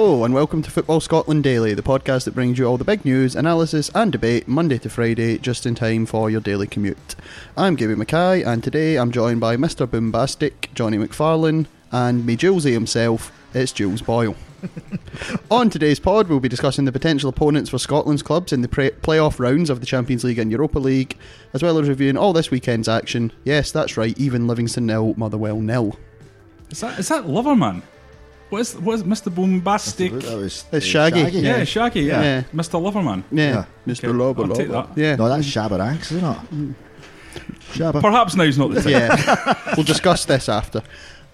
Hello, and welcome to Football Scotland Daily, the podcast that brings you all the big news, analysis, and debate Monday to Friday, just in time for your daily commute. I'm Gaby Mackay, and today I'm joined by Mr. Boombastic, Johnny McFarlane, and me Julesy himself, it's Jules Boyle. On today's pod, we'll be discussing the potential opponents for Scotland's clubs in the pre- playoff rounds of the Champions League and Europa League, as well as reviewing all this weekend's action. Yes, that's right, even Livingston nil, Motherwell nil. Is that is that Loverman? What is what is Mr. Bombastic? That was It's Shaggy. Yeah, Yeah. Shaggy. Yeah, Yeah. Mr. Loverman. Yeah, Yeah. Mr. Okay, Lobber I'll take Lobber. that. Yeah. No, that's Shabba isn't it? Shabba. Perhaps now's not the time. yeah, we'll discuss this after.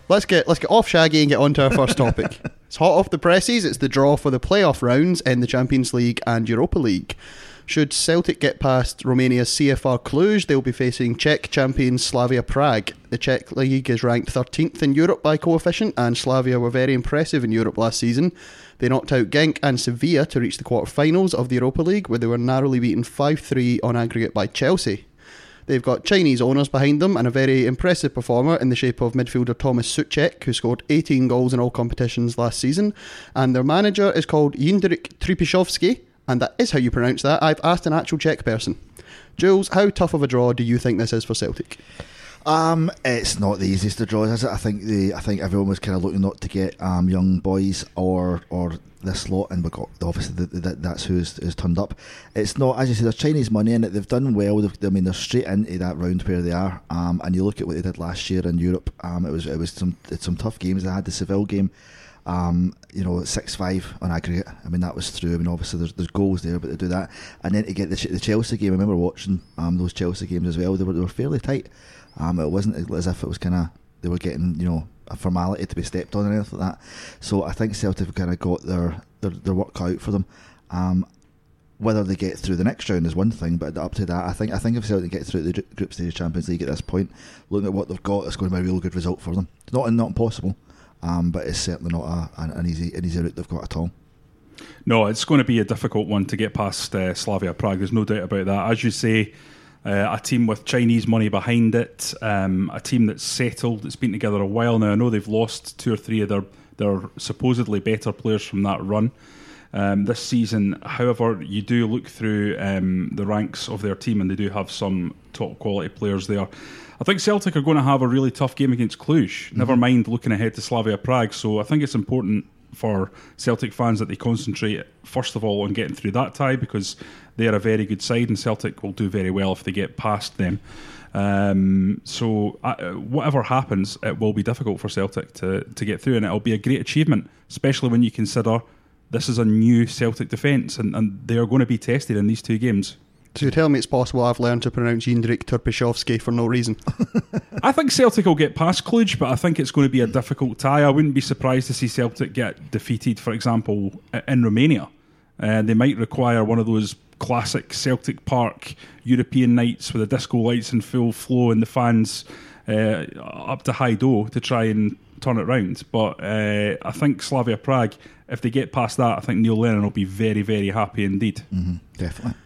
Let's get let's get off Shaggy and get on to our first topic. It's hot off the presses. It's the draw for the playoff rounds in the Champions League and Europa League. Should Celtic get past Romania's CFR Cluj, they'll be facing Czech champions Slavia Prague. The Czech league is ranked 13th in Europe by coefficient, and Slavia were very impressive in Europe last season. They knocked out Genk and Sevilla to reach the quarter-finals of the Europa League, where they were narrowly beaten 5-3 on aggregate by Chelsea. They've got Chinese owners behind them and a very impressive performer in the shape of midfielder Thomas Souček, who scored 18 goals in all competitions last season. And their manager is called Jindrik Trpišovský, and that is how you pronounce that. I've asked an actual Czech person. Jules, how tough of a draw do you think this is for Celtic? Um, it's not the easiest of draws, is it? I think the I think everyone was kind of looking not to get um, young boys or or this lot, and we got obviously the, the, that's who's has turned up. It's not as you say. There's Chinese money in it. They've done well. They've, I mean, they're straight into that round where they are. Um, and you look at what they did last year in Europe. Um, it was it was some some tough games. They had the Seville game. Um, you know, six five on aggregate. I mean, that was through. I mean, obviously there's there's goals there, but they do that, and then to get the, the Chelsea game. I remember watching um, those Chelsea games as well. They were they were fairly tight. Um, it wasn't as if it was kind of they were getting you know a formality to be stepped on or anything like that. So I think Celtic kind of got their, their their work out for them. Um, whether they get through the next round is one thing, but up to that, I think I think if Celtic get through the group stage of Champions League at this point, looking at what they've got, it's going to be a real good result for them. It's not not impossible, um, but it's certainly not a, an, an easy an easy route they've got at all. No, it's going to be a difficult one to get past uh, Slavia Prague. There's no doubt about that. As you say, uh, a team with Chinese money behind it, um, a team that's settled, that's been together a while now. I know they've lost two or three of their, their supposedly better players from that run. Um, this season, however, you do look through um, the ranks of their team, and they do have some top quality players there. I think Celtic are going to have a really tough game against Cluj. Never mind looking ahead to Slavia Prague. So I think it's important for Celtic fans that they concentrate first of all on getting through that tie because they are a very good side, and Celtic will do very well if they get past them. Um, so uh, whatever happens, it will be difficult for Celtic to to get through, and it'll be a great achievement, especially when you consider this is a new Celtic defence, and, and they are going to be tested in these two games. So you're telling me it's possible I've learned to pronounce Jindrik Trpišovský for no reason? I think Celtic will get past Cluj, but I think it's going to be a difficult tie. I wouldn't be surprised to see Celtic get defeated, for example, in Romania. Uh, they might require one of those classic Celtic Park European nights with the disco lights in full flow and the fans uh, up to high do to try and turn it round. But uh, I think Slavia Prague, if they get past that, I think Neil Lennon will be very, very happy indeed. Mm-hmm. Definitely.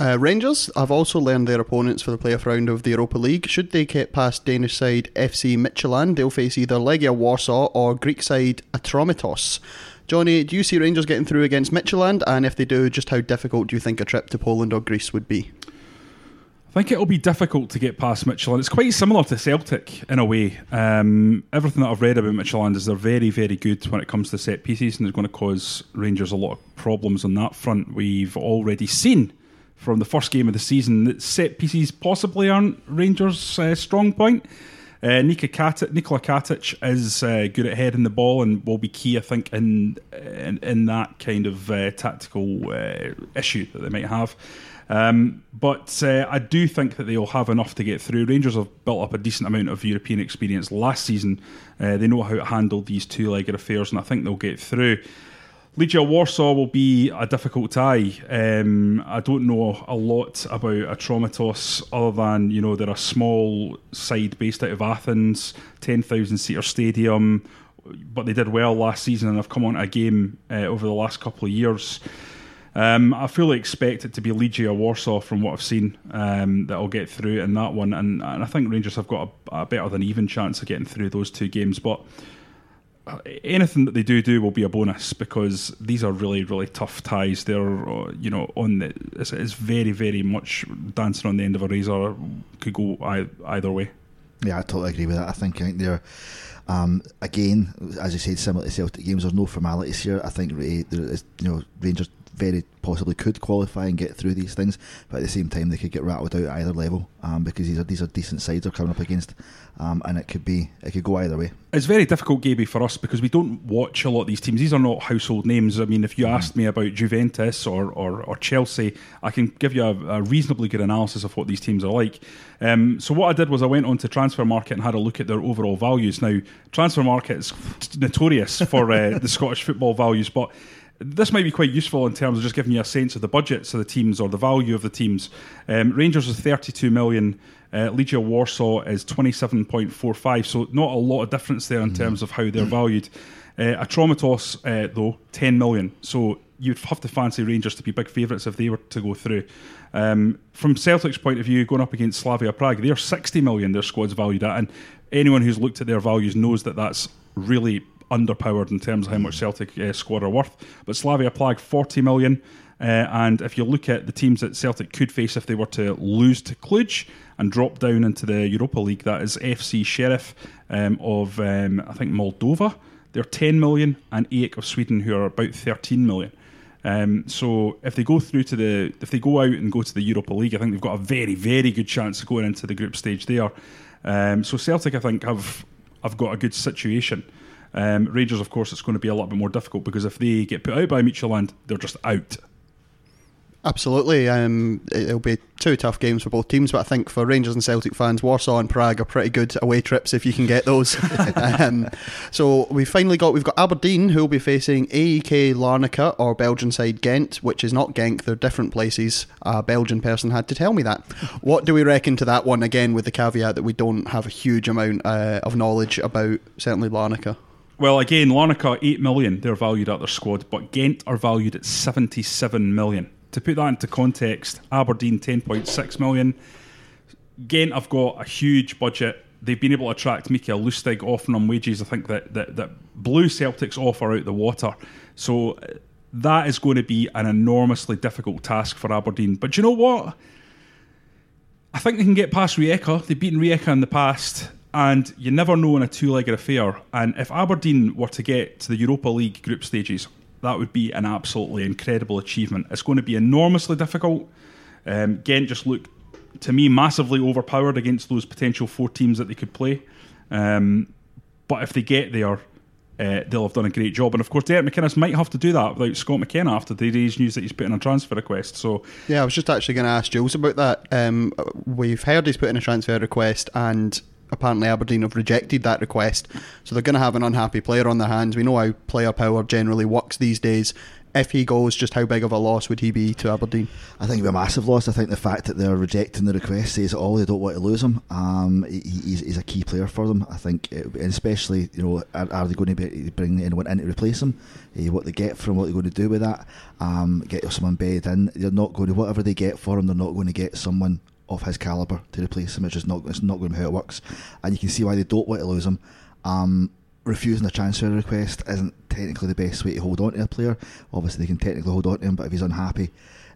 Uh, Rangers have also learned their opponents for the playoff round of the Europa League. Should they get past Danish side FC Midtjylland, they'll face either Legia Warsaw or Greek side Atromitos. Johnny, do you see Rangers getting through against Midtjylland? And if they do, just how difficult do you think a trip to Poland or Greece would be? I think it'll be difficult to get past Midtjylland. It's quite similar to Celtic in a way. Um, everything that I've read about Midtjylland is they're very, very good when it comes to set pieces, and they're going to cause Rangers a lot of problems on that front. We've already seen from the first game of the season that set pieces possibly aren't Rangers' uh, strong point. Uh, Katic, Nikola Katic is uh, good at heading the ball and will be key, I think, in in, in that kind of uh, tactical uh, issue that they might have. Um, but uh, I do think that they'll have enough to get through. Rangers have built up a decent amount of European experience last season. Uh, they know how to handle these two-legged affairs, and I think they'll get through. Legia Warsaw will be a difficult tie. Um, I don't know a lot about Atromitos other than you know they're a small side based out of Athens, ten thousand seater stadium, but they did well last season and have come on a game uh, over the last couple of years. Um, I fully expect it to be Legia Warsaw from what I've seen um, that will get through in that one, and, and I think Rangers have got a, a better than even chance of getting through those two games, but anything that they do do will be a bonus because these are really really tough ties. They're uh, you know on the it's, it's very very much dancing on the end of a razor. Could go either way. Yeah, I totally agree with that. I think I think they're um, again, as you said, similar to Celtic games. There's no formalities here. I think you know Rangers very possibly could qualify and get through these things, but at the same time they could get rattled out either level um, because these are these are decent sides they're coming up against, um, and it could be it could go either way. It's very difficult, Gaby, for us because we don't watch a lot of these teams. These are not household names. I mean, if you asked me about Juventus or, or, or, Chelsea, I can give you a, a, reasonably good analysis of what these teams are like. Um, so what I did was I went onto Transfermarkt and had a look at their overall values. Now, Transfermarkt is notorious for uh, the Scottish football values, but this might be quite useful in terms of just giving you a sense of the budgets of the teams or the value of the teams. Um, Rangers is 32 million. Uh, Legia Warsaw is 27.45, so not a lot of difference there in mm-hmm. terms of how they're valued. Uh, Atromitos, uh, though, 10 million. So you'd have to fancy Rangers to be big favourites if they were to go through. Um, from Celtic's point of view, going up against Slavia Prague, they're 60 million, their squad's valued at. And anyone who's looked at their values knows that that's really underpowered in terms of how much Celtic uh, squad are worth. But Slavia Prague, 40 million. Uh, and if you look at the teams that Celtic could face if they were to lose to Cluj and drop down into the Europa League, that is FC Sheriff um, of, um, I think, Moldova. They're 10 million, and AEK of Sweden, who are about 13 million. Um, so if they go through to the, if they go out and go to the Europa League, I think they've got a very, very good chance of going into the group stage there. Um, so Celtic, I think, have have got a good situation. Um, Rangers, of course, it's going to be a lot bit more difficult because if they get put out by Midtjylland, they're just out. Absolutely. Um, it'll be two tough games for both teams, but I think for Rangers and Celtic fans, Warsaw and Prague are pretty good away trips if you can get those. um, so we've finally got we've got Aberdeen who will be facing AEK Larnaca or Belgian side Ghent, which is not Genk. They're different places. A Belgian person had to tell me that. What do we reckon to that one? Again, with the caveat that we don't have a huge amount uh, of knowledge about certainly Larnaca. Well, again, Larnaca, 8 million, they're valued at their squad, but Ghent are valued at 77 million. To put that into context, Aberdeen, 10.6 million. Ghent have got a huge budget. They've been able to attract Mikael Lustig often on wages, I think, that, that, that blew Celtic's offer out the water. So uh, that is going to be an enormously difficult task for Aberdeen. But you know what? I think they can get past Rijeka. They've beaten Rijeka in the past and you never know in a two-legged affair. And if Aberdeen were to get to the Europa League group stages, that would be an absolutely incredible achievement. It's going to be enormously difficult. Um, Ghent just looked, to me massively overpowered against those potential four teams that they could play. Um, but if they get there, uh, they'll have done a great job. And of course, Derek McInnes might have to do that without Scott McKenna after today's news that he's put in a transfer request. So yeah, I was just actually going to ask Jules about that. Um, we've heard he's put in a transfer request, and apparently Aberdeen have rejected that request. So they're going to have an unhappy player on their hands. We know how player power generally works these days. If he goes, just how big of a loss would he be to Aberdeen? I think it'd be a massive loss. I think the fact that they're rejecting the request says all. They don't want to lose him. Um, he, he's, he's, a key player for them. I think, it, especially you know, are, are, they going to be bring anyone in to replace him? Uh, what they get from what they're going to do with that? Um, get someone bedded in. They're not going to whatever they get for him. They're not going to get someone of his caliber to replace him. It's just not it's not going to be how it works, and you can see why they don't want to lose him. Um, refusing a transfer request isn't technically the best way to hold on to a player. Obviously, they can technically hold on to him, but if he's unhappy,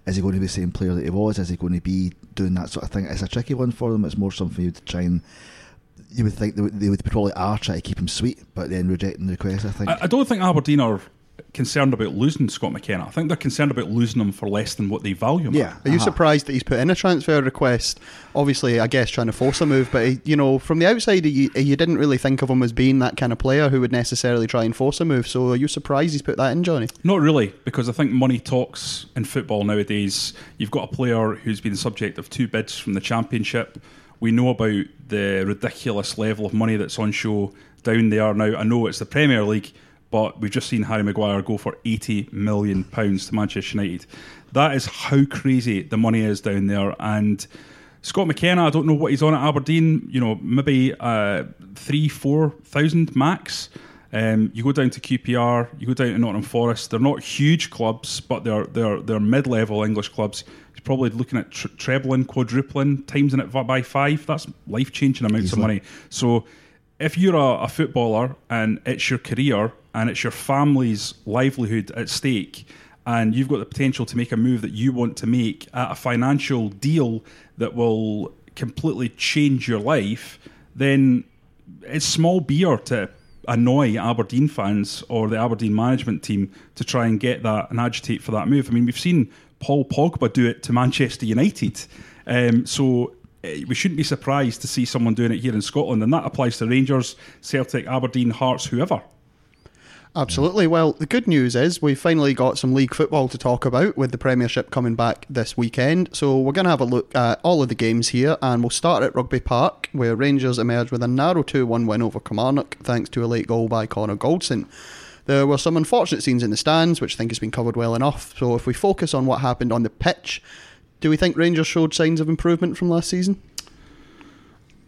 is he going to be the same player that he was? Is he going to be doing that sort of thing? It's a tricky one for them. It's more something you'd try and you would think they would, they would probably are trying to keep him sweet, but then rejecting the request. I think. I, I don't think Aberdeen are concerned about losing Scott McKenna. I think they're concerned about losing him for less than what they value him. Yeah. At. Are you uh-huh. surprised that he's put in a transfer request? Obviously, I guess trying to force a move, but he, you know, from the outside, you, you didn't really think of him as being that kind of player who would necessarily try and force a move. So, are you surprised he's put that in, Johnny? Not really, because I think money talks in football nowadays. You've got a player who's been the subject of two bids from the championship. We know about the ridiculous level of money that's on show down there now. I know it's the Premier League but we've just seen Harry Maguire go for 80 million pounds to Manchester United. That is how crazy the money is down there. And Scott McKenna, I don't know what he's on at Aberdeen. You know, maybe uh, three, four thousand max. Um, you go down to QPR, you go down to Nottingham Forest. They're not huge clubs, but they're they're they're mid-level English clubs. He's probably looking at tre- trebling, quadrupling, times in it by five. That's life-changing amounts Easily. of money. So if you're a, a footballer and it's your career and it's your family's livelihood at stake, and you've got the potential to make a move that you want to make at a financial deal that will completely change your life, then it's small beer to annoy Aberdeen fans or the Aberdeen management team to try and get that and agitate for that move. I mean, we've seen Paul Pogba do it to Manchester United. Um, so eh, we shouldn't be surprised to see someone doing it here in Scotland, and that applies to Rangers, Celtic, Aberdeen, Hearts, whoever. Absolutely. Well, the good news is we've finally got some league football to talk about with the Premiership coming back this weekend. So we're going to have a look at all of the games here, and we'll start at Rugby Park, where Rangers emerged with a narrow 2 1 win over Kilmarnock, thanks to a late goal by Connor Goldson. There were some unfortunate scenes in the stands, which I think has been covered well enough. So if we focus on what happened on the pitch, do we think Rangers showed signs of improvement from last season?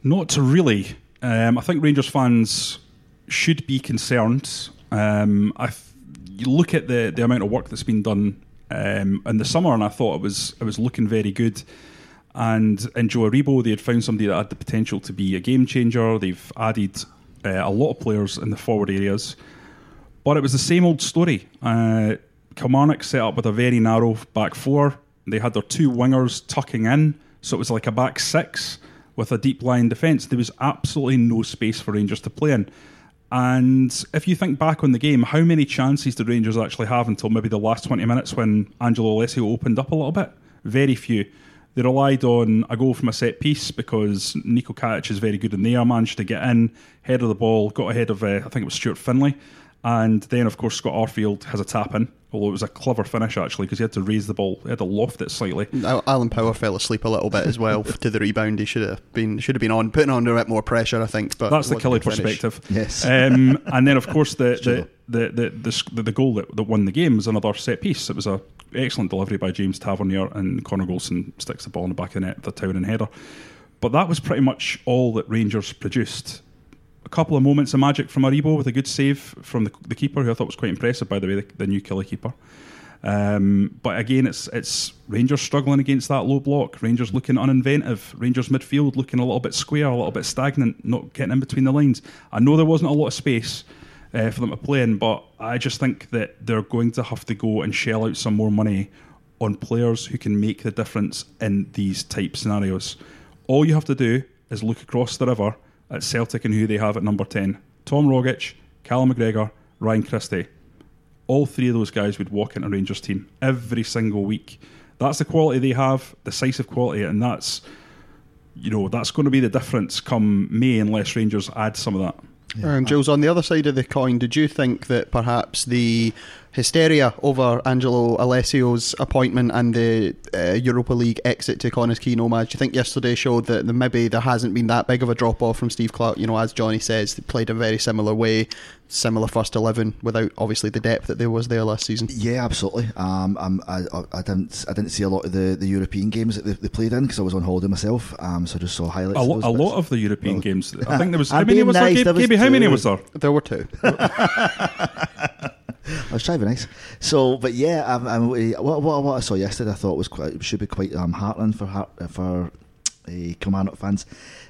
Not really. Um, I think Rangers fans should be concerned. Um, I you look at the, the amount of work that's been done um, in the summer, and I thought it was it was looking very good. And in Joe Aribo, they had found somebody that had the potential to be a game changer. They've added uh, a lot of players in the forward areas, but it was the same old story. Uh, Kilmarnock set up with a very narrow back four. They had their two wingers tucking in, so it was like a back six with a deep line defence. There was absolutely no space for Rangers to play in. And if you think back on the game, how many chances did Rangers actually have until maybe the last 20 minutes when Angelo Alessio opened up a little bit? Very few. They relied on a goal from a set piece because Niko Katic is very good in the air, managed to get in, head of the ball, got ahead of, uh, I think it was Stuart Findlay. And then, of course, Scott Arfield has a tap in, although it was a clever finish actually because he had to raise the ball, he had to loft it slightly. Alan Power fell asleep a little bit as well to the rebound. He should have been should have been on, putting on a bit more pressure, I think. But That's the Killie perspective. Yes. Um, and then, of course, the the, the, the, the, the, goal that, that won the game was another set piece. It was a excellent delivery by James Tavernier, and Connor Goldson sticks the ball in the back of the net, the Towering header. But that was pretty much all that Rangers produced. A couple of moments of magic from Aribo with a good save from the, the keeper, who I thought was quite impressive, by the way, the, the new Killie keeper. Um, but again, it's it's Rangers struggling against that low block. Rangers looking uninventive. Rangers midfield looking a little bit square, a little bit stagnant, not getting in between the lines. I know there wasn't a lot of space uh, for them to play in, but I just think that they're going to have to go and shell out some more money on players who can make the difference in these type scenarios. All you have to do is look across the river at Celtic and who they have at number 10. Tom Rogic, Callum McGregor, Ryan Christie all three of those guys would walk into Rangers team every single week. That's the quality they have, decisive quality, and that's you know that's going to be the difference come May unless Rangers add some of that. Um, Jules, on the other side of the coin, did you think that perhaps the hysteria over Angelo Alessio's appointment and the uh, Europa League exit to Connah's Quay Nomads, do you think yesterday showed that maybe there hasn't been that big of a drop off from Steve Clarke? You know, as Johnny says, they played a very similar way, similar first 11, without obviously the depth that there was there last season. Yeah, absolutely. Um, um, I, I, I didn't, I didn't see a lot of the, the European games that they, they played in because I was on holiday myself. Um, so I just saw highlights. A, lo- a lot of the European Well, games. I think there was how I'm many was nice, there? there was Gabe, how many was there? There were two. I was trying to be nice. So, but yeah, um, um, what, what, what I saw yesterday, I thought was quite should be quite um, heartening for heart, for uh, Kilmarnock fans.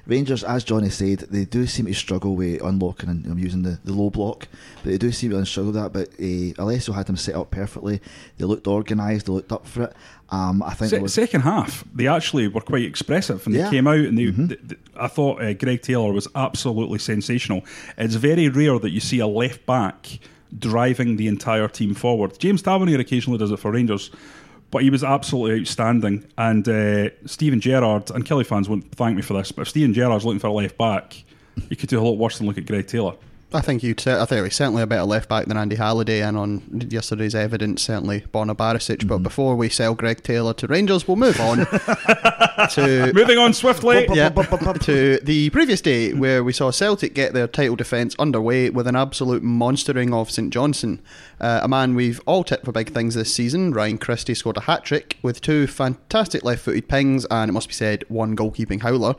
Rangers, as Johnny said, they do seem to struggle with unlocking and I'm using the, the low block, but they do seem to struggle with that. But uh, Alessio had them set up perfectly. They looked organised. They looked up for it. Um, I think Se- was, second half, they actually were quite expressive, and Yeah. they came out and they. Mhm. th- th- I thought uh, Greg Taylor was absolutely sensational. It's very rare that you see a left back driving the entire team forward. James Tavernier occasionally does it for Rangers, but he was absolutely outstanding. And uh, Steven Gerrard and Killie fans won't thank me for this, but if Steven Gerrard's looking for a left back, he could do a lot worse than look at Greg Taylor. I think you'd. I think he's certainly a better left back than Andy Halliday, and on yesterday's evidence, certainly Borna Barisic. But before we sell Greg Taylor to Rangers, we'll move on to Moving on swiftly. yeah, to the previous day where we saw Celtic get their title defence underway with an absolute monstering of St Johnstone. Uh, a man we've all tipped for big things this season, Ryan Christie, scored a hat trick with two fantastic left footed pings and, it must be said, one goalkeeping howler.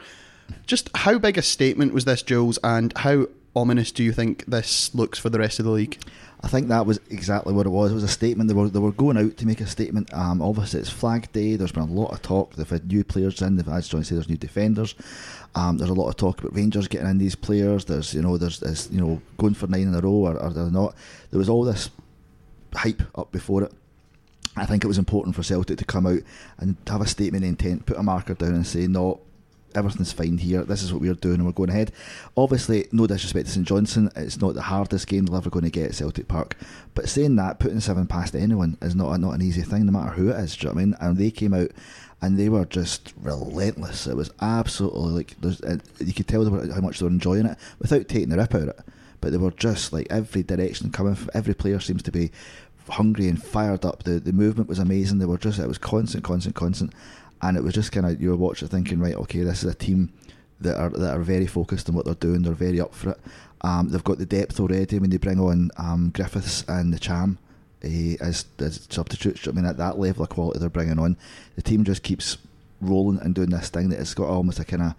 Just how big a statement was this, Jules, and how ominous do you think this looks for the rest of the league? I think that was exactly what it was. It was a statement. They were they were going out to make a statement. Um, obviously, it's Flag Day. There's been a lot of talk. They've had new players in. They've, as John said, there's new defenders. Um, there's a lot of talk about Rangers getting in these players. There's you know there's, there's you know going for nine in a row or, or they're not. There was all this hype up before it. I think it was important for Celtic to come out and have a statement of intent, put a marker down, and say no everything's fine here. This is what we're doing, and we're going ahead. Obviously, no disrespect to St Johnstone, it's not the hardest game they're ever going to get at Celtic Park. But saying that, putting seven past anyone is not not an easy thing, no matter who it is. Do you know what I mean? And they came out and they were just relentless. It was absolutely like you could tell how much they were enjoying it without taking the rip out of it. But they were just like every direction coming. From, every player seems to be hungry and fired up. The the movement was amazing. They were just it was constant, constant, constant and it was just kind of you were watching thinking right okay this is a team that are that are very focused on what they're doing. They're very up for it. Um, they've got the depth already when they bring on um, Griffiths and Ntcham uh, as, as substitutes. I mean at that level of quality they're bringing on the team just keeps rolling and doing this thing that it's got almost a kind of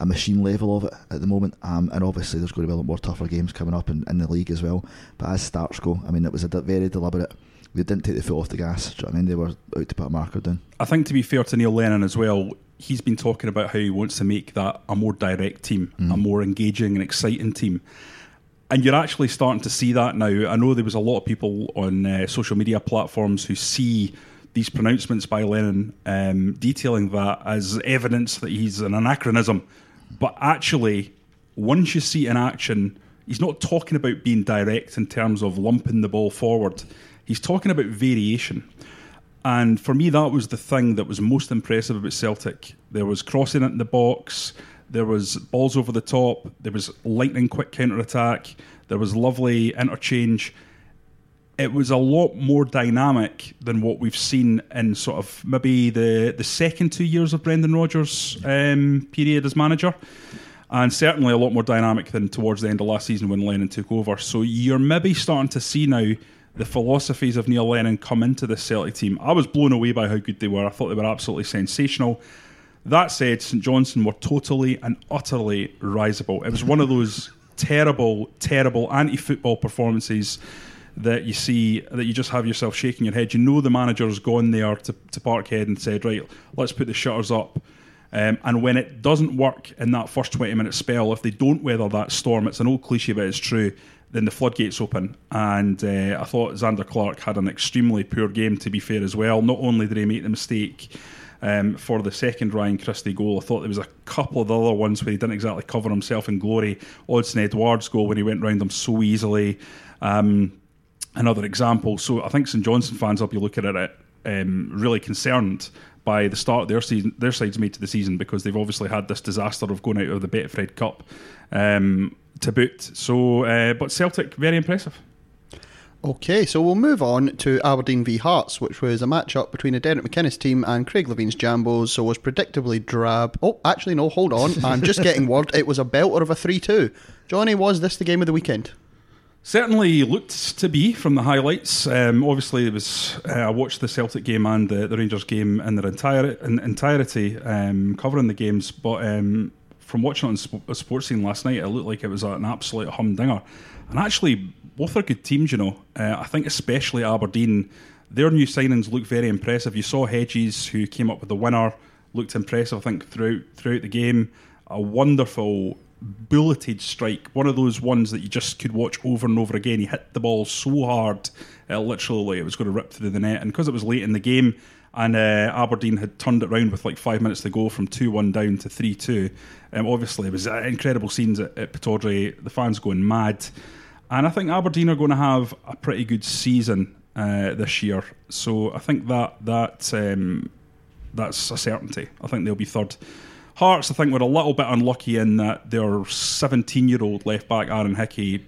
a machine level of it at the moment. Um, and obviously there's going to be a lot more tougher games coming up in, in the league as well. But as starts go I mean it was a very deliberate they didn't take the foot off the gas. You know I mean? They were out to put a marker down. I think to be fair to Neil Lennon as well, he's been talking about how he wants to make that a more direct team, mm. a more engaging and exciting team. And you're actually starting to see that now. I know there was a lot of people on uh, social media platforms who see these pronouncements by Lennon um, detailing that as evidence that he's an anachronism. But actually, once you see it in action, he's not talking about being direct in terms of lumping the ball forward he's talking about variation. And for me, that was the thing that was most impressive about Celtic. There was crossing it in the box, there was balls over the top, there was lightning quick counter attack, there was lovely interchange. It was a lot more dynamic than what we've seen in sort of maybe the, the second two years of Brendan Rodgers' um, period as manager and certainly a lot more dynamic than towards the end of last season when Lennon took over. So you're maybe starting to see now the philosophies of Neil Lennon come into the Celtic team. I was blown away by how good they were. I thought they were absolutely sensational. That said, St Johnstone were totally and utterly risible. It was one of those terrible, terrible anti-football performances that you see that you just have yourself shaking your head. You know the manager's gone there to, to Parkhead and said, right, let's put the shutters up. Um, and when it doesn't work in that first 20 minute spell, if they don't weather that storm, it's an old cliche, but it's true then the floodgates open. And uh, I thought Zander Clark had an extremely poor game, to be fair, as well. Not only did he make the mistake um, for the second Ryan Christie goal, I thought there was a couple of the other ones where he didn't exactly cover himself in glory. Odsonne Edouard's goal when he went round them so easily. Um, another example. So I think St Johnstone fans will be looking at it um, really concerned by the start their season, their side's made to the season because they've obviously had this disaster of going out of the Betfred Cup. Um, to boot. So, uh, but Celtic very impressive. Okay, so we'll move on to Aberdeen v Hearts, which was a match-up between a Derek McInnes team and Craig Levein's Jambos, so was predictably drab. Oh, actually, no, hold on. I'm just getting word. It was a belter of a 3 2. Johnny, was this the game of the weekend? Certainly looked to be from the highlights. Um, obviously, it was. Uh, I watched the Celtic game and the, the Rangers game in their entire in entirety, um, covering the games. But um, from watching on a Sportscene last night, it looked like it was an absolute humdinger. And actually, both are good teams, you know. Uh, I think especially Aberdeen, their new signings look very impressive. You saw Hedges, who came up with the winner, looked impressive, I think, throughout, throughout the game. A wonderful bulleted strike, one of those ones that you just could watch over and over again. He hit the ball so hard, it literally it was going to rip through the net. And because it was late in the game, and uh, Aberdeen had turned it around with like five minutes to go from 2 1 down to 3 2. Um, obviously, it was uh, incredible scenes at, at Pittodrie, the fans going mad. And I think Aberdeen are going to have a pretty good season uh, this year. So I think that that um, that's a certainty. I think they'll be third. Hearts, I think, were a little bit unlucky in that their 17 year old left back, Aaron Hickey,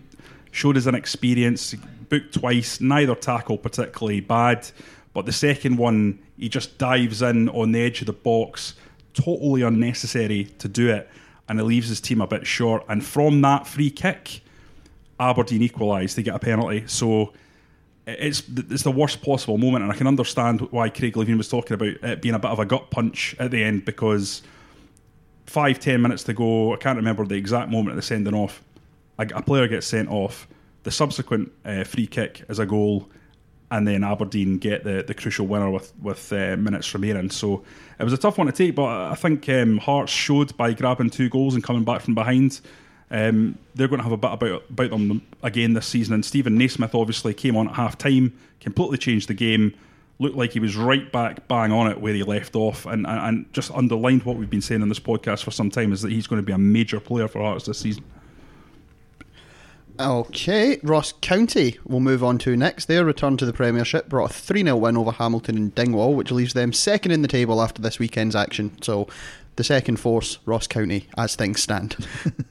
showed his inexperience, booked twice, neither tackle particularly bad. But the second one, he just dives in on the edge of the box, totally unnecessary to do it, and it leaves his team a bit short. And from that free kick, Aberdeen equalise. They get a penalty. So it's it's the worst possible moment, and I can understand why Craig Levein was talking about it being a bit of a gut punch at the end because five ten minutes to go. I can't remember the exact moment of the sending off. a, a player gets sent off, the subsequent uh, free kick is a goal, and then Aberdeen get the, the crucial winner with with uh, minutes remaining. So it was a tough one to take, but I think um, Hearts showed by grabbing two goals and coming back from behind. Um, they're going to have a bit about, about them again this season. And Steven Naismith obviously came on at half time, completely changed the game, looked like he was right back bang on it where he left off, and, and, and just underlined what we've been saying in this podcast for some time is that he's going to be a major player for Hearts this season. Okay, Ross County we'll move on to next. Their return to the Premiership brought a 3 0 win over Hamilton and Dingwall, which leaves them second in the table after this weekend's action. So the second force, Ross County, as things stand.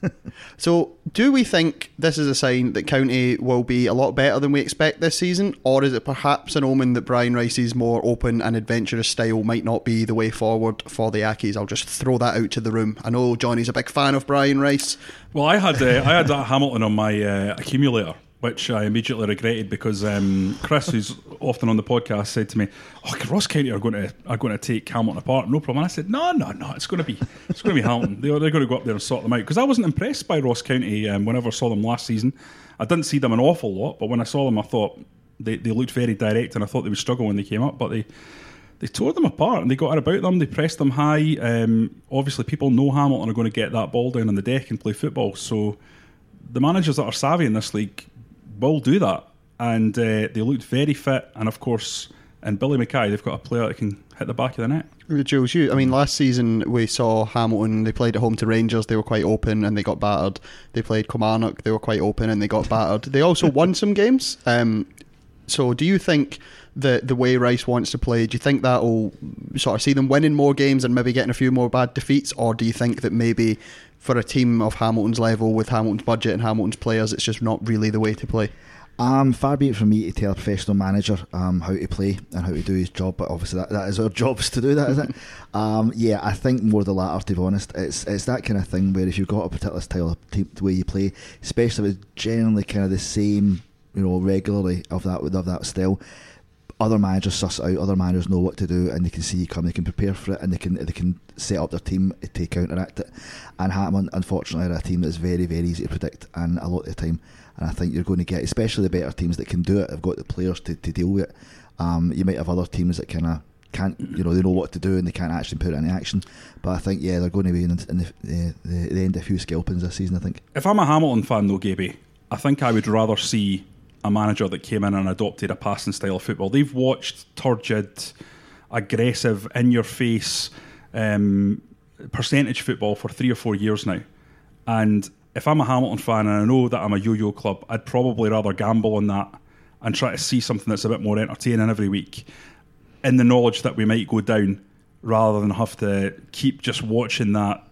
so, do we think this is a sign that County will be a lot better than we expect this season, or is it perhaps an omen that Brian Rice's more open and adventurous style might not be the way forward for the Accies? I'll just throw that out to the room. I know Johnny's a big fan of Brian Rice. Well, I had uh, I had that Hamilton on my uh, accumulator which I immediately regretted because um, Chris, who's often on the podcast, said to me, "Oh, Ross County are going to are going to take Hamilton apart, no problem." And I said, "No, no, no, it's going to be it's going to be Hamilton. They're, they're going to go up there and sort them out." Because I wasn't impressed by Ross County um, whenever I saw them last season. I didn't see them an awful lot, but when I saw them, I thought they, they looked very direct, and I thought they would struggle when they came up, but they. They tore them apart and they got it about them. They pressed them high. Um, obviously, people know Hamilton are going to get that ball down on the deck and play football. So, the managers that are savvy in this league will do that. And uh, they looked very fit. And of course, in Billy McKay, they've got a player that can hit the back of the net. Jules, you. I mean, last season we saw Hamilton. They played at home to Rangers. They were quite open and they got battered. They played Kilmarnock. They were quite open and they got battered. They also won some games. Um, so, do you think that the way Rice wants to play, do you think that will sort of see them winning more games and maybe getting a few more bad defeats, or do you think that maybe for a team of Hamilton's level with Hamilton's budget and Hamilton's players, it's just not really the way to play? Um, far be it from me to tell a professional manager um, how to play and how to do his job, but obviously that, that is our jobs to do that, is it? um, yeah, I think more the latter. To be honest, it's it's that kind of thing where if you've got a particular style of team, the way you play, especially if it's generally kind of the same, you know, regularly of that of that style, other managers suss out. Other managers know what to do, and they can see you come. They can prepare for it, and they can they can set up their team to counteract it. And Hatman, unfortunately, are a team that's very very easy to predict, and a lot of the time. And I think you're going to get, especially the better teams that can do it. Have got the players to, to deal with it. Um, you might have other teams that kind of can't, you know, they know what to do and they can't actually put it into action. But I think, yeah, they're going to be in, in the, the, the, the end of a few scalpings this season. I think. If I'm a Hamilton fan, though, Gaby, I think I would rather see a manager that came in and adopted a passing style of football. They've watched turgid, aggressive, in your face um, percentage football for three or four years now. And if I'm a Hamilton fan and I know that I'm a yo yo club, I'd probably rather gamble on that and try to see something that's a bit more entertaining every week in the knowledge that we might go down rather than have to keep just watching that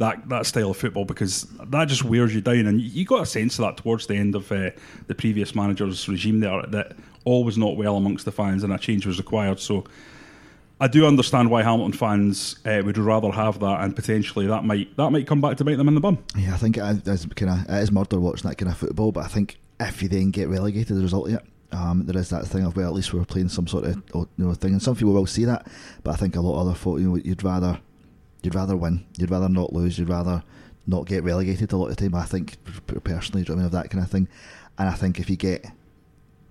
that that style of football because that just wears you down. And you got a sense of that towards the end of uh, the previous manager's regime there that all was not well amongst the fans and a change was required. So I do understand why Hamilton fans uh, would rather have that, and potentially that might that might come back to bite them in the bum. Yeah, I think it is kind of it is murder watching that kind of football. But I think if you then get relegated as a result of it, um, there is that thing of well, at least we are playing some sort of you know thing, and some people will see that. But I think a lot of other folk, you know, you'd rather you'd rather win, you'd rather not lose, you'd rather not get relegated a lot of the time. I think personally, I mean, of that kind of thing, and I think if you get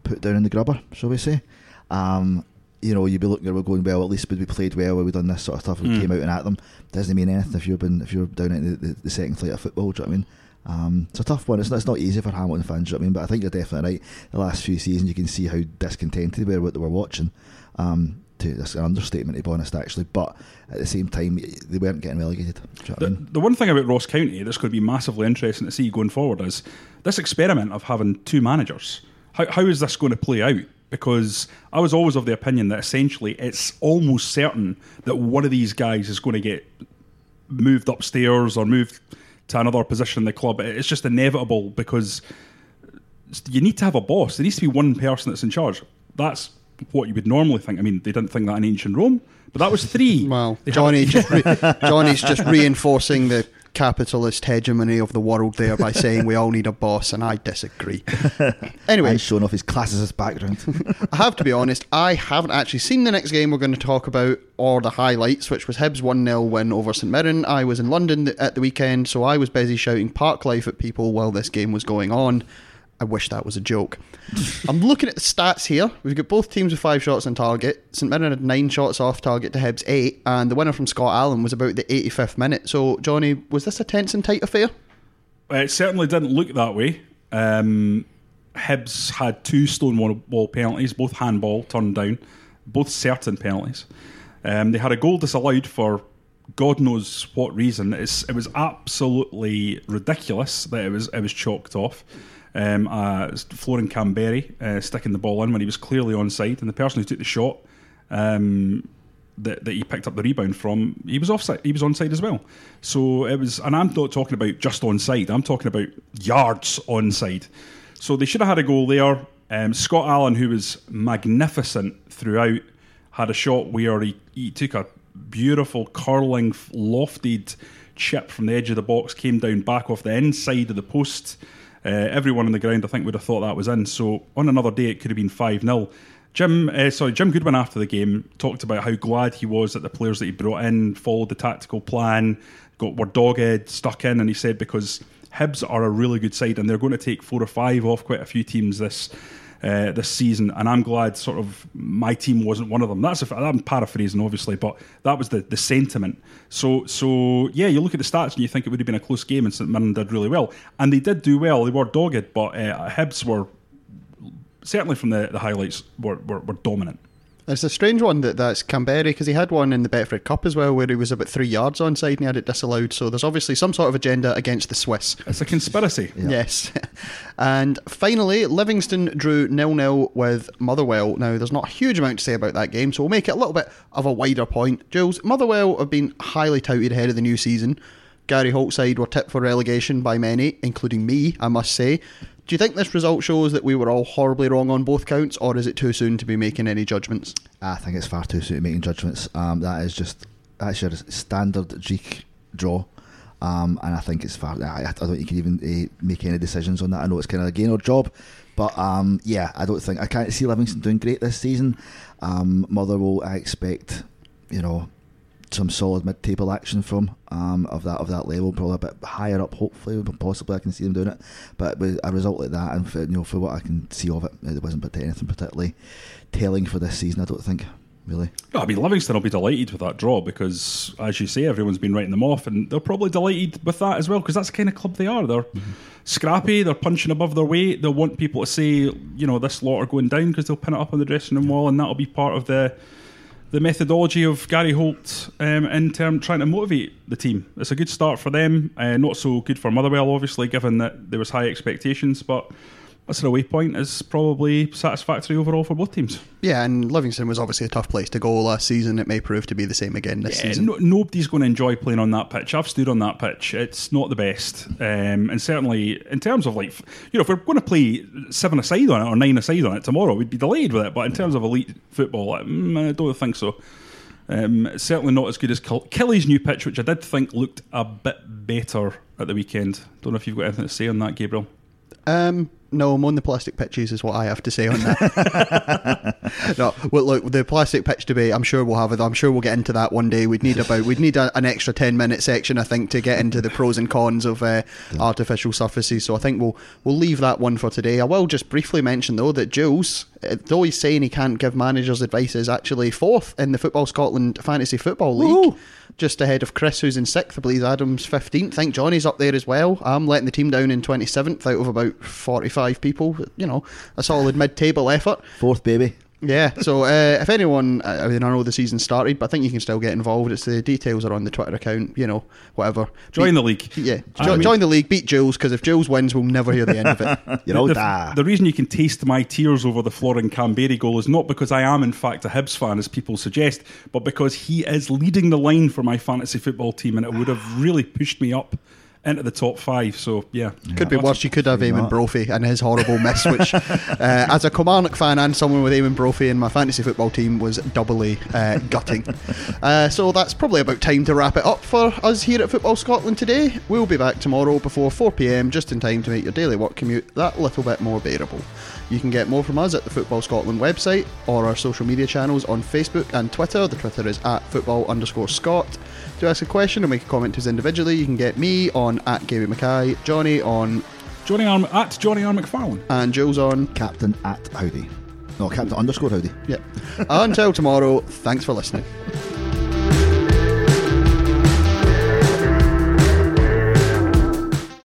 put down in the grubber, shall we say, um, you know, you'd be looking at we're going well. At least we played well. We've done this sort of stuff. We mm. came out and at them. Doesn't mean anything if you've been if you're down in the, the, the second flight of football. Do you know what I mean? Um, it's a tough one. It's not, it's not easy for Hamilton fans. Do you know what I mean? But I think you're definitely right. The last few seasons, you can see how discontented they were what they were watching. Um, to that's an understatement to be honest, actually. But at the same time, they weren't getting relegated. You know the, I mean? the, one thing about Ross County that's going to be massively interesting to see going forward is this experiment of having two managers. How, how is this going to play out? because I was always of the opinion that essentially it's almost certain that one of these guys is going to get moved upstairs or moved to another position in the club. It's just inevitable because you need to have a boss. There needs to be one person that's in charge. That's what you would normally think. I mean, they didn't think that in ancient Rome, but that was three. Wow, Johnny just re- Johnny's just reinforcing the capitalist hegemony of the world there by saying we all need a boss, and I disagree. Anyway, And showing off his classicist background. I have to be honest, I haven't actually seen the next game we're going to talk about or the highlights, which was Hibs 1 0 win over St Mirren. I was in London th- at the weekend, so I was busy shouting park life at people while this game was going on. I wish that was a joke. I'm looking at the stats here. We've got both teams with five shots on target. St Mirren had nine shots off target to Hibs eight, and the winner from Scott Allan was about the 85th minute. So, Johnny, was this a tense and tight affair? It certainly didn't look that way. Um, Hibs had two stone wall- penalties, both handball turned down, both certain penalties. Um, they had a goal disallowed for God knows what reason. It's, it was absolutely ridiculous that it was it was chalked off. Um, uh, Florian Kamberi uh, sticking the ball in when he was clearly onside, and the person who took the shot um, that, that he picked up the rebound from, he was offside. He was onside as well. So it was, and I'm not talking about just onside. I'm talking about yards onside. So they should have had a goal there. Um, Scott Allan, who was magnificent throughout, had a shot where he, he took a beautiful curling, lofted chip from the edge of the box, came down back off the inside of the post. Uh, everyone on the ground, I think, would have thought that was in. So on another day, it could have been five 0 Jim, uh, sorry, Jim Goodwin after the game talked about how glad he was that the players that he brought in followed the tactical plan, got were dogged, stuck in, and he said because Hibs are a really good side and they're going to take four or five off quite a few teams this uh, this season, and I'm glad sort of my team wasn't one of them. That's a, I'm paraphrasing obviously, but that was the, the sentiment. So so yeah, you look at the stats and you think it would have been a close game, and St Mirren did really well, and they did do well. They were dogged, but uh, Hibs were certainly from the, the highlights were, were, were dominant. It's a strange one that that's Kamberi because he had one in the Betfred Cup as well where he was about three yards onside and he had it disallowed. So there's obviously some sort of agenda against the Swiss. It's a conspiracy. Yes. and finally, Livingston drew nil nil with Motherwell. Now, there's not a huge amount to say about that game, so we'll make it a little bit of a wider point. Jules, Motherwell have been highly touted ahead of the new season. Gary Holt's side were tipped for relegation by many, including me, I must say. Do you think this result shows that we were all horribly wrong on both counts, or is it too soon to be making any judgments? I think it's far too soon to be making judgments. Um, that is just that's your standard Greek draw. Um, and I think it's far. I, I don't think you can even uh, make any decisions on that. I know it's kind of a gain or job, but um, yeah, I don't think I can't see Livingston doing great this season. Um, Motherwell, I expect, you know, some solid mid-table action from um, of that of that level, probably a bit higher up. Hopefully, possibly I can see them doing it. But with a result like that, and for, you know, for what I can see of it, it wasn't anything particularly telling for this season. I don't think really. No, I mean, Livingston will be delighted with that draw because, as you say, everyone's been writing them off, and they're probably delighted with that as well because that's the kind of club they are. They're mm-hmm. scrappy, they're punching above their weight. They'll want people to say, you know, this lot are going down because they'll pin it up on the dressing room wall, and that'll be part of the the methodology of Gary Holt um, in term trying to motivate the team. It's a good start for them. Uh, not so good for Motherwell, obviously, given that there was high expectations, but that's an away point is probably satisfactory overall for both teams. Yeah, and Livingston was obviously a tough place to go last season. It may prove to be the same again this yeah, season. No, nobody's going to enjoy playing on that pitch. I've stood on that pitch. It's not the best, um, and certainly in terms of like, you know, if we're going to play seven aside on it or nine aside on it tomorrow, we'd be delayed with it. But in terms of elite football, mm, I don't think so. Um, certainly not as good as Killie's new pitch, which I did think looked a bit better at the weekend. Don't know if you've got anything to say on that, Gabriel. Um, no, I'm on the plastic pitches, is what I have to say on that. no, well, look, the plastic pitch debate. I'm sure we'll have it. I'm sure we'll get into that one day. We'd need about we'd need a, an extra ten minute section, I think, to get into the pros and cons of uh, yeah. artificial surfaces. So I think we'll we'll leave that one for today. I will just briefly mention though that Jules, Uh, though he's saying he can't give managers advice, is actually fourth in the Football Scotland Fantasy Football League. Woo! just ahead of Chris, who's in sixth. I believe Adam's 15th. I think Johnny's up there as well. I'm letting the team down in 27th out of about 45 people. You know, a solid mid table effort. Fourth, baby. Yeah, so uh, if anyone, I mean, I know the season started, but I think you can still get involved. It's the details are on the Twitter account, you know, whatever. Join beat, the league. Yeah, jo- mean, join the league, beat Jules, because if Jules wins, we'll never hear the end of it. you know, the, the, the, reason you can taste my tears over the Florian Kamberi goal is not because I am, in fact, a Hibs fan, as people suggest, but because he is leading the line for my fantasy football team, and it would have really pushed me up into the top five. So yeah, Could be worse. You could have Eamonn. Brophy and his horrible miss, which, uh, as a Kilmarnock fan and someone with Eamonn Brophy in my fantasy football team, was doubly uh, gutting. Uh, so that's probably about time to wrap it up for us here at Football Scotland today. We'll be back tomorrow before 4 pm, just in time to make your daily work commute that little bit more bearable. You can get more from us at the Football Scotland website or our social media channels on Facebook and Twitter. The Twitter is at football underscore Scott. To ask a question or make a comment to us individually, you can get me on at Gary Mackay, Johnny on, Johnny Arm at Johnny R McFarlane. and Jules on. Captain at Howdy. No, Captain underscore Howdy. Yeah. Until tomorrow, thanks for listening.